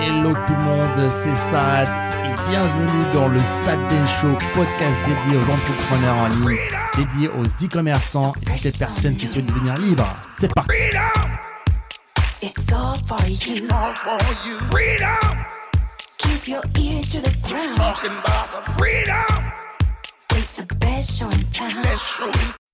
Hello tout le monde, c'est Sad et bienvenue dans le Sad Show, podcast dédié aux entrepreneurs en ligne, dédié aux e-commerçants et toutes les personnes qui souhaitent devenir libres. C'est parti. It's all for you. all for you. Freedom, Keep your ears to the ground. talking about the freedom. It's the best show in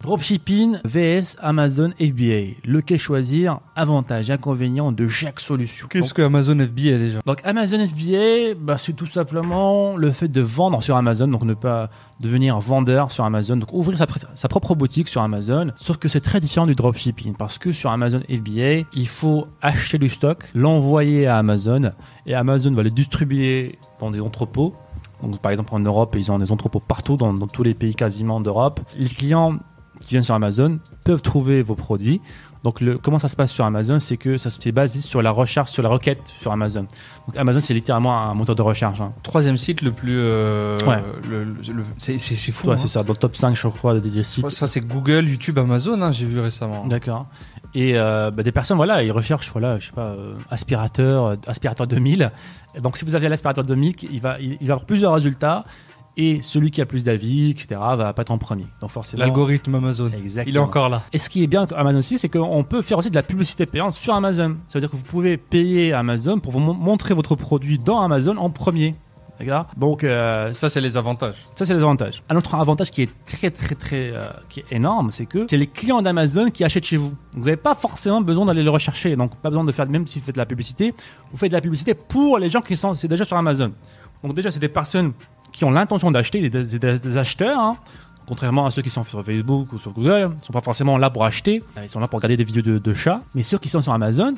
Dropshipping vs Amazon FBA. Lequel choisir? Avantages et inconvénients de chaque solution. Qu'est-ce que Amazon FBA déjà? Donc Amazon FBA, bah, c'est tout simplement le fait de vendre sur Amazon, donc ne pas devenir vendeur sur Amazon, donc ouvrir sa, pr- sa propre boutique sur Amazon. Sauf que c'est très différent du dropshipping parce que sur Amazon FBA, il faut acheter du stock, l'envoyer à Amazon et Amazon va le distribuer dans des entrepôts. Donc par exemple en Europe, ils ont des entrepôts partout dans, dans tous les pays quasiment d'Europe. Les clients qui viennent sur Amazon peuvent trouver vos produits. Donc, le, comment ça se passe sur Amazon C'est que ça c'est basé sur la recherche, sur la requête sur Amazon. Donc, Amazon, c'est littéralement un moteur de recherche. hein. Troisième site le plus. euh, Ouais. le- le- le- c'est fou. Ouais, hein. c'est ça, dans le top 5, je crois, des, des sites. Ça, c'est Google, YouTube, Amazon, hein, j'ai vu récemment. D'accord. Et euh, bah, des personnes, voilà, ils recherchent, voilà, je sais pas, euh, aspirateur, aspirateur 2000. Et donc, si vous avez l'aspirateur 2000, il va, il, il va avoir plusieurs résultats. Et celui qui a plus d'avis, etc., va pas être en premier. Donc, forcément. L'algorithme Amazon. Exactement. Il est encore là. Et ce qui est bien avec Amazon aussi, c'est qu'on peut faire aussi de la publicité payante sur Amazon. Ça veut dire que vous pouvez payer Amazon pour vous mon- montrer votre produit dans Amazon en premier. D'accord? Donc, euh, Ça, c'est les avantages. ça, c'est les avantages. Un autre avantage qui est très, très, très, euh, qui est énorme, c'est que c'est les clients d'Amazon qui achètent chez vous. Vous n'avez pas forcément besoin d'aller le rechercher. Donc, pas besoin de faire, même si vous faites de la publicité, vous faites de la publicité pour les gens qui sont c'est déjà sur Amazon. Donc, déjà, c'est des personnes qui ont l'intention d'acheter, des, acheteurs. hein. Contrairement à ceux qui sont sur Facebook ou sur Google, ils sont pas forcément là pour acheter, ils sont là pour regarder des vidéos de, chats. Mais ceux qui sont sur Amazon,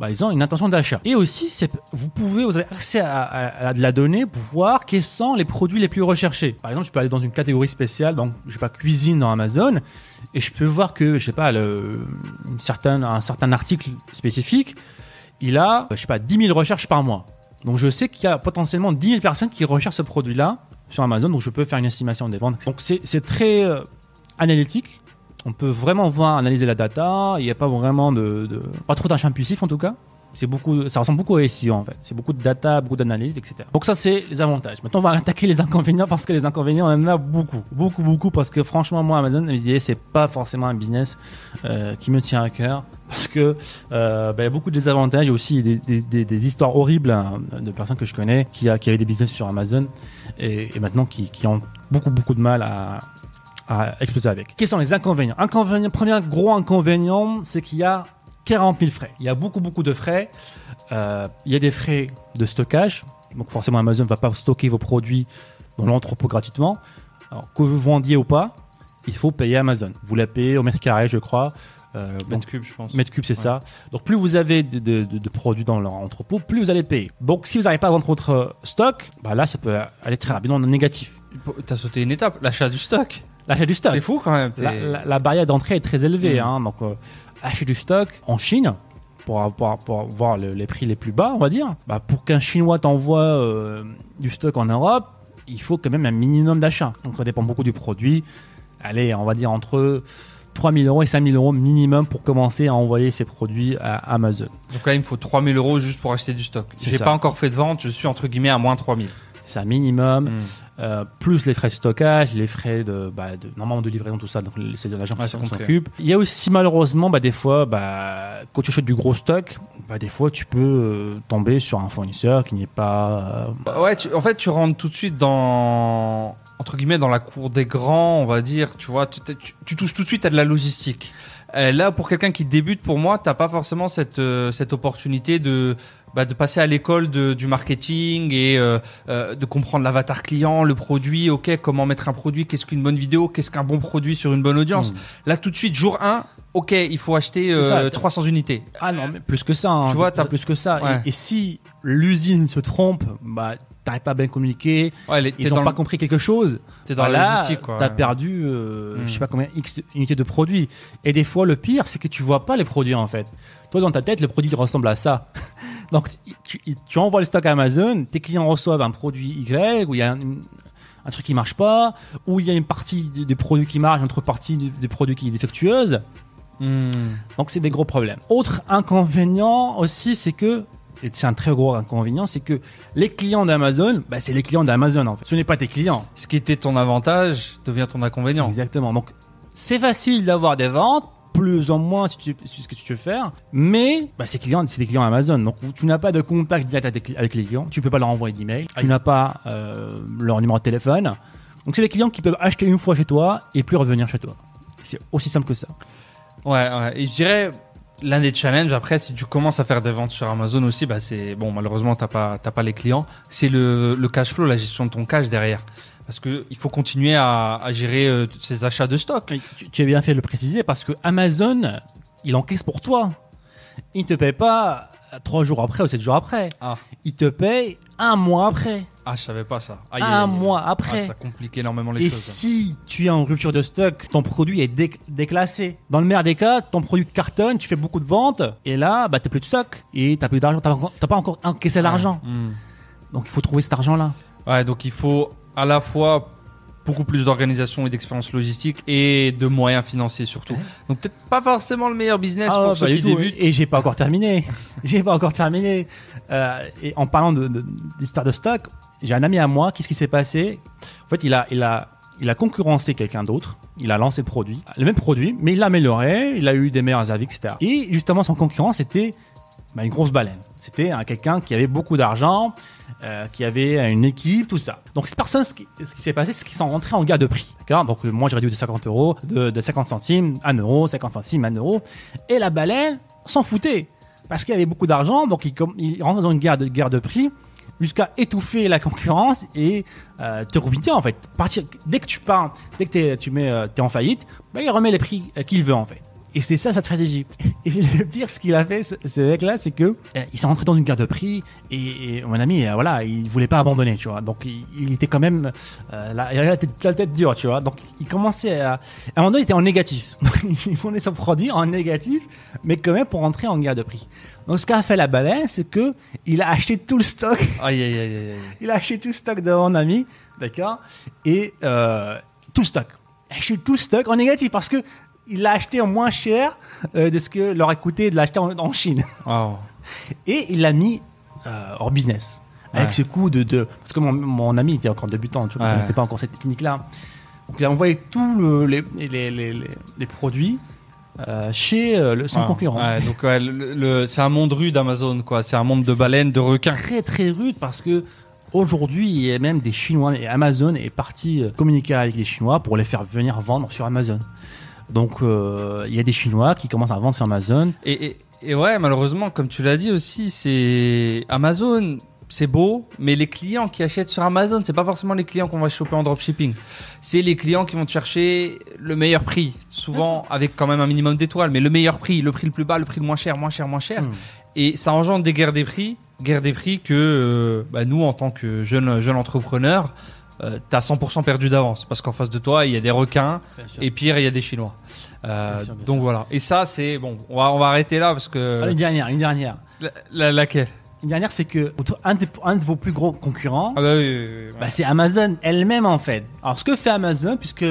bah, ils ont une intention d'achat. Et aussi, vous pouvez, vous avez accès à, de la donnée pour voir quels sont les produits les plus recherchés. Par exemple, je peux aller dans une catégorie spéciale, donc je sais pas cuisine dans Amazon, et je peux voir que je sais pas un certain article spécifique, il a je sais pas 10 000 recherches par mois. Donc je sais qu'il y a potentiellement 10 000 personnes qui recherchent ce produit-là sur Amazon, donc je peux faire une estimation des ventes. Donc c'est très euh, analytique. On peut vraiment voir, analyser la data. Il n'y a pas vraiment de, de- pas trop d'achat impulsif en tout cas. C'est beaucoup, ça ressemble beaucoup au SEO en fait. C'est beaucoup de data, beaucoup d'analyse, etc. Donc ça c'est les avantages. Maintenant on va attaquer les inconvénients parce que les inconvénients on en a beaucoup, beaucoup, beaucoup parce que franchement moi Amazon, c'est pas forcément un business euh, qui me tient à cœur parce que euh, bah, y a beaucoup de désavantages et aussi des, des- des- histoires horribles hein, de personnes que je connais qui, avaient des business sur Amazon et, maintenant qui, ont beaucoup, beaucoup de mal à, à exploser avec. Quels sont les inconvénients? Inconvénient, Premier gros inconvénient, c'est qu'il y a 40 000 frais. Il y a beaucoup, beaucoup de frais. Euh, il y a des frais de stockage. Donc forcément, Amazon ne va pas stocker vos produits dans l'entrepôt gratuitement. Alors, que vous vendiez ou pas, il faut payer Amazon. Vous la payez au mètre carré, je crois. Euh, donc, Mètre cube, je pense. mètre cube, c'est ça. Donc plus vous avez de, de- de- de produits dans leur entrepôt, plus vous allez payer. Donc si vous n'arrivez pas à vendre votre stock, bah là, ça peut aller très rapidement en négatif. T'as sauté une étape, l'achat du stock. L'achat du stock. C'est fou quand même. La, la- la barrière d'entrée est très élevée. Mm. hein. donc, euh, acheter du stock en Chine pour, avoir- pour voir le- les prix les plus bas, on va dire. Bah, pour qu'un Chinois t'envoie euh, du stock en Europe, il faut quand même un minimum d'achat. Donc, ça dépend beaucoup du produit. Allez, on va dire entre 3 000 euros et 5 000 euros minimum pour commencer à envoyer ces produits à Amazon. Donc là, il me faut 3000 euros juste pour acheter du stock. J'ai pas encore fait de vente, je suis entre guillemets à moins 3000. C'est un minimum. Mm. Euh, plus les frais de stockage, les frais de, bah, de normalement de livraison, tout ça. Donc c'est de l'agent Ouais, qui s'occupe. Il y a aussi malheureusement, bah, des fois, bah, quand tu achètes du gros stock, bah, des fois tu peux euh, tomber sur un fournisseur qui n'est pas. euh, ouais, tu- en fait, tu rentres tout de suite dans entre guillemets dans la cour des grands, on va dire. Tu vois, tu, tu- tu touches tout de suite à de la logistique. Là, pour quelqu'un qui débute, pour moi, t'as pas forcément cette cette opportunité de bah, de passer à l'école du marketing et euh, euh, de comprendre l'avatar client, le produit, ok, comment mettre un produit, qu'est-ce qu'une bonne vidéo, qu'est-ce qu'un bon produit sur une bonne audience? Mm. Là, tout de suite, jour 1, ok, il faut acheter ça, euh, t'as- 300 unités. Ah non, mais plus que ça. hein. Tu vois, t'as- plus que ça. Ouais. Et, et si l'usine se trompe, bah, t'arrives pas à bien communiquer, Ouais, les- t'es ils ont pas le- compris quelque chose. t'es dans Bah la logistique, quoi. T'as perdu, euh, Mm. je sais pas combien, X unités de produits. Et des fois, le pire, c'est que tu vois pas les produits en fait. Toi, dans ta tête, le produit ressemble à ça. Donc, tu, tu envoies le stock à Amazon, tes clients reçoivent un produit Y, où il y a un, un truc qui marche pas, où il y a une partie des des produits qui marche, une autre partie des, des produits qui est défectueuse. Hmm. Donc, c'est des gros problèmes. Autre inconvénient aussi, c'est que et c'est un très gros inconvénient, c'est que les clients d'Amazon, bah, c'est les clients d'Amazon en fait. Ce n'est pas tes clients. Ce qui était ton avantage devient ton inconvénient. Exactement. Donc, c'est facile d'avoir des ventes, plus ou moins si tu ce que tu veux faire, mais bah, ces clients, c'est des clients Amazon. Donc, tu n'as pas de contact direct avec les clients, tu peux pas leur envoyer d'email, tu n'as pas euh, leur numéro de téléphone. Donc, c'est des clients qui peuvent acheter une fois chez toi et plus revenir chez toi. C'est aussi simple que ça. Ouais, ouais. Et je dirais, l'un des challenges, après, si tu commences à faire des ventes sur Amazon aussi, bah, c'est, bon, malheureusement, t'as pas, pas les clients. C'est le, le cash flow, la gestion de ton cash derrière. Parce que il faut continuer à, à gérer euh, ces achats de stock. Et Tu, tu as bien fait de le préciser parce que Amazon, il encaisse pour toi. Il te paye pas trois jours après ou sept jours après. Ah. Il te paye un mois après. Ah, je savais pas ça. Aïe, un aïe, aïe. mois Ah, après. ça complique énormément les Et choses. si tu es en rupture de stock, ton produit est dé- déclassé. Dans le meilleur des cas, ton produit cartonne, tu fais beaucoup de ventes, et là, bah, t'as plus de stock, et t'as plus d'argent, t'as pas- encore encaissé l'argent. Hmm. Donc il faut trouver cet argent-là. Ouais, donc il faut à la fois beaucoup plus d'organisation et d'expérience logistique et de moyens financiers surtout. Donc peut-être pas forcément le meilleur business Ah, pour ceux qui tout. débutent. Et j'ai pas encore terminé. j'ai pas encore terminé. Euh, et en parlant de- de- d'histoire de, stock, j'ai un ami à moi. Qu'est-ce qui s'est passé? En fait, il a, il a, il a concurrencé quelqu'un d'autre. Il a lancé le produit, le même produit, mais il l'a amélioré. Il a eu des meilleurs avis, etc. Et justement, son concurrent, c'était bah, une grosse baleine. C'était un quelqu'un qui avait beaucoup d'argent, euh, qui avait une équipe, tout ça. Donc cette personne, ce qui, s'est passé, c'est qu'ils sont rentrés en garde de prix. D'accord? Donc moi, j'ai réduit de 50 euros, de, de 50 centimes, 1 euro, 50 centimes, 1 euro. Et la baleine s'en foutait. Parce qu'il avait beaucoup d'argent, donc il, il rentre dans une guerre de, de prix jusqu'à étouffer la concurrence et euh, te ruiner en fait. Partir, dès que tu pars, dès que tu mets, euh, t'es en faillite, bah, il remet les prix qu'il veut en fait. Et c'est ça sa stratégie. Et le pire, ce qu'il a fait, ce, mec-là, c'est que euh, il s'est rentré dans une guerre de prix et, et mon ami, euh, voilà, il voulait pas abandonner, tu vois. Donc il, il était quand même, euh, là, il avait la tête, la tête dure, tu vois. Donc il commençait à, à un moment donné, il était en négatif. Donc, il vendait son produit en négatif, mais quand même pour rentrer en guerre de prix. Donc ce qu'a fait la baleine, c'est que il a acheté tout le stock Aïe aïe aïe il a acheté tout le stock de mon ami, d'accord Et euh, tout le stock. Acheté tout le stock en négatif parce que il l'a acheté en moins cher euh, de ce que leur a coûté de l'acheter en, en Chine. Wow. Et il l'a mis euh, hors business. Avec Ouais. ce coup de, de... Parce que mon, mon ami était encore débutant, tu vois, Ouais. il connaissait pas encore cette technique-là. Donc il a envoyé tous les, les, les, les, les produits euh, chez euh, le, son Ouais. concurrent. Donc le, c'est un monde rude Amazon quoi. C'est un monde de baleines, de requins. très très rude parce que aujourd'hui il y a même des Chinois et Amazon est parti communiquer avec les Chinois pour les faire venir vendre sur Amazon. Donc euh, il y a des Chinois qui commencent à vendre sur Amazon. Et, et, et ouais, malheureusement, comme tu l'as dit aussi, c'est Amazon. C'est beau, mais les clients qui achètent sur Amazon, c'est pas forcément les clients qu'on va choper en dropshipping. C'est les clients qui vont te chercher le meilleur prix, souvent avec quand même un minimum d'étoiles, mais le meilleur prix, le prix le plus bas, le prix le moins cher, moins cher, moins cher. Mm. Et ça engendre des guerres des prix, guerres des prix que euh, bah, nous, en tant que jeunes jeune entrepreneurs, euh, t'as 100% perdu d'avance parce qu'en face de toi, il y a des requins et pire, il y a des Chinois. Euh, Bien sûr, bien donc sûr. voilà. Et ça, c'est bon. On va on va arrêter là parce que Ah, une dernière, une dernière. la, la- laquelle? Une dernière, c'est que un de, un de vos plus gros concurrents, Ah bah oui, oui, oui, oui. bah, c'est Amazon elle-même en fait. Alors ce que fait Amazon, puisque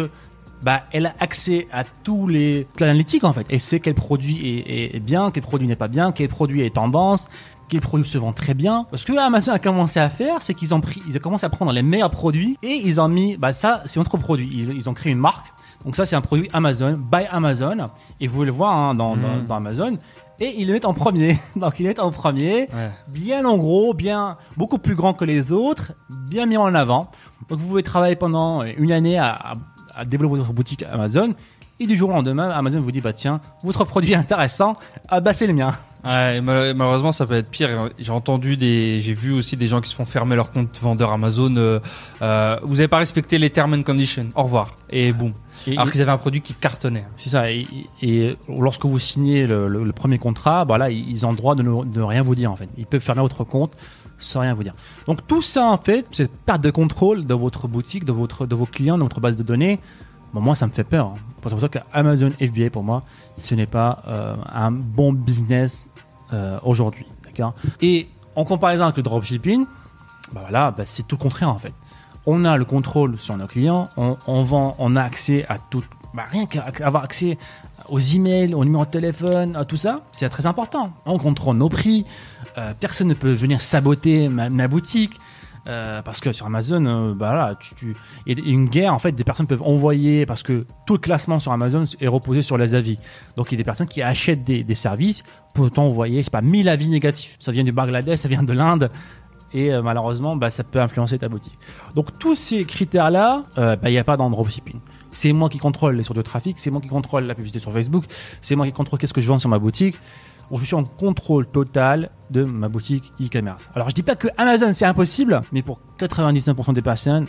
bah, elle a accès à tous les l'analytique en fait, et sait quel produit est, est- est bien, quel produit n'est pas bien, quel produit est tendance, quel produit se vend très bien. Parce que Amazon a commencé à faire, c'est qu'ils ont pris, ils ont commencé à prendre les meilleurs produits et ils ont mis, bah ça c'est notre produit. Ils, ils ont créé une marque. Donc ça c'est un produit Amazon, by Amazon, et vous pouvez le voir hein, dans, dans, dans Amazon. Et ils le mettent en premier. Donc ils le mettent en premier Ouais. bien en gros, bien beaucoup plus grand que les autres, bien mis en avant. Donc vous pouvez travailler pendant une année à, à- à développer votre boutique Amazon. Et du jour au lendemain, Amazon vous dit bah tiens, votre produit est intéressant, ah bah c'est le mien. Ouais, malheureusement, ça peut être pire. J'ai entendu des, j'ai vu aussi des gens qui se font fermer leur compte vendeur Amazon. euh, euh, vous n'avez pas respecté les terms and conditions. Au revoir. Et boum. Et- Alors qu'ils avaient un produit qui cartonnait. C'est ça. Et, et lorsque vous signez le, le- le premier contrat, bah là, ils ont le droit de ne, de rien vous dire en fait. Ils peuvent fermer votre compte sans rien vous dire. Donc tout ça en fait, c'est perte de contrôle de votre boutique, de votre, de vos clients, de votre base de données. Bon, moi, ça me fait peur. hein. C'est pour ça que Amazon FBA pour moi, ce n'est pas euh, un bon business euh, aujourd'hui, d'accord? Et en comparaison avec le dropshipping, bah voilà, bah c'est tout le contraire en fait. On a le contrôle sur nos clients, on, on vend, on a accès à tout, bah, rien qu'avoir accès aux emails, aux numéros de téléphone, à tout ça, c'est très important. On contrôle nos prix. euh, personne ne peut venir saboter ma, boutique. euh, parce que sur Amazon, euh, bah là, tu, une guerre en fait, des personnes peuvent envoyer parce que tout le classement sur Amazon est reposé sur les avis. Donc il y a des personnes qui achètent des, services pour t'envoyer, je sais pas, 1000 avis négatifs. Ça vient du Bangladesh, ça vient de l'Inde, et euh, malheureusement, bah, ça peut influencer ta boutique. Donc tous ces critères-là, bah, il n'y a pas dans dropshipping. C'est moi qui contrôle les sources de trafic, c'est moi qui contrôle la publicité sur Facebook, c'est moi qui contrôle qu'est-ce que je vends sur ma boutique. Je suis en contrôle total de ma boutique e-commerce. Alors je dis pas que Amazon c'est impossible, mais pour 99% des personnes,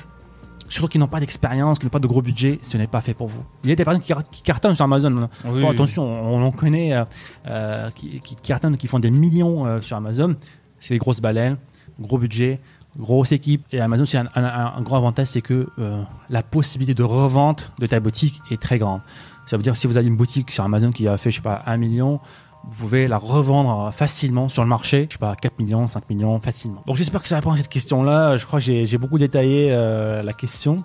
surtout qui n'ont pas d'expérience, qui n'ont pas de gros budget, ce n'est pas fait pour vous. Il y a des personnes qui, qui cartonnent sur Amazon. Oui, Bon, attention, on en connaît euh, euh, qui, qui cartonnent, qui font des millions euh, sur Amazon. C'est des grosses baleines, gros budget, grosse équipe. Et Amazon, c'est un, un- gros avantage, c'est que euh, la possibilité de revente de ta boutique est très grande. Ça veut dire que si vous avez une boutique sur Amazon qui a fait, je sais pas, 1 million, vous pouvez la revendre euh, facilement sur le marché, je sais pas, 4 millions, 5 millions, facilement. Donc j'espère que ça répond à cette question-là. Je crois que j'ai j'ai beaucoup détaillé euh, la question.